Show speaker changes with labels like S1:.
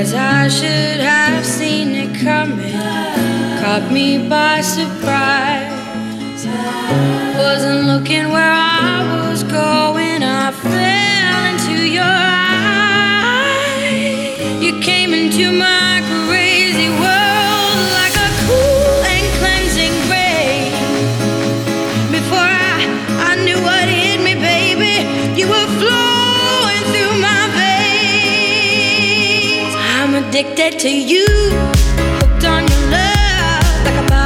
S1: Guess I should have seen it coming. Caught me by surprise. Wasn't looking where I addicted to you, hooked on your love like a